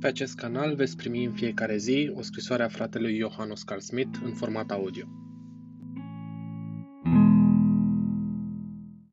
Pe acest canal veți primi în fiecare zi o scrisoare a fratelui Johann Oscar Smith în format audio.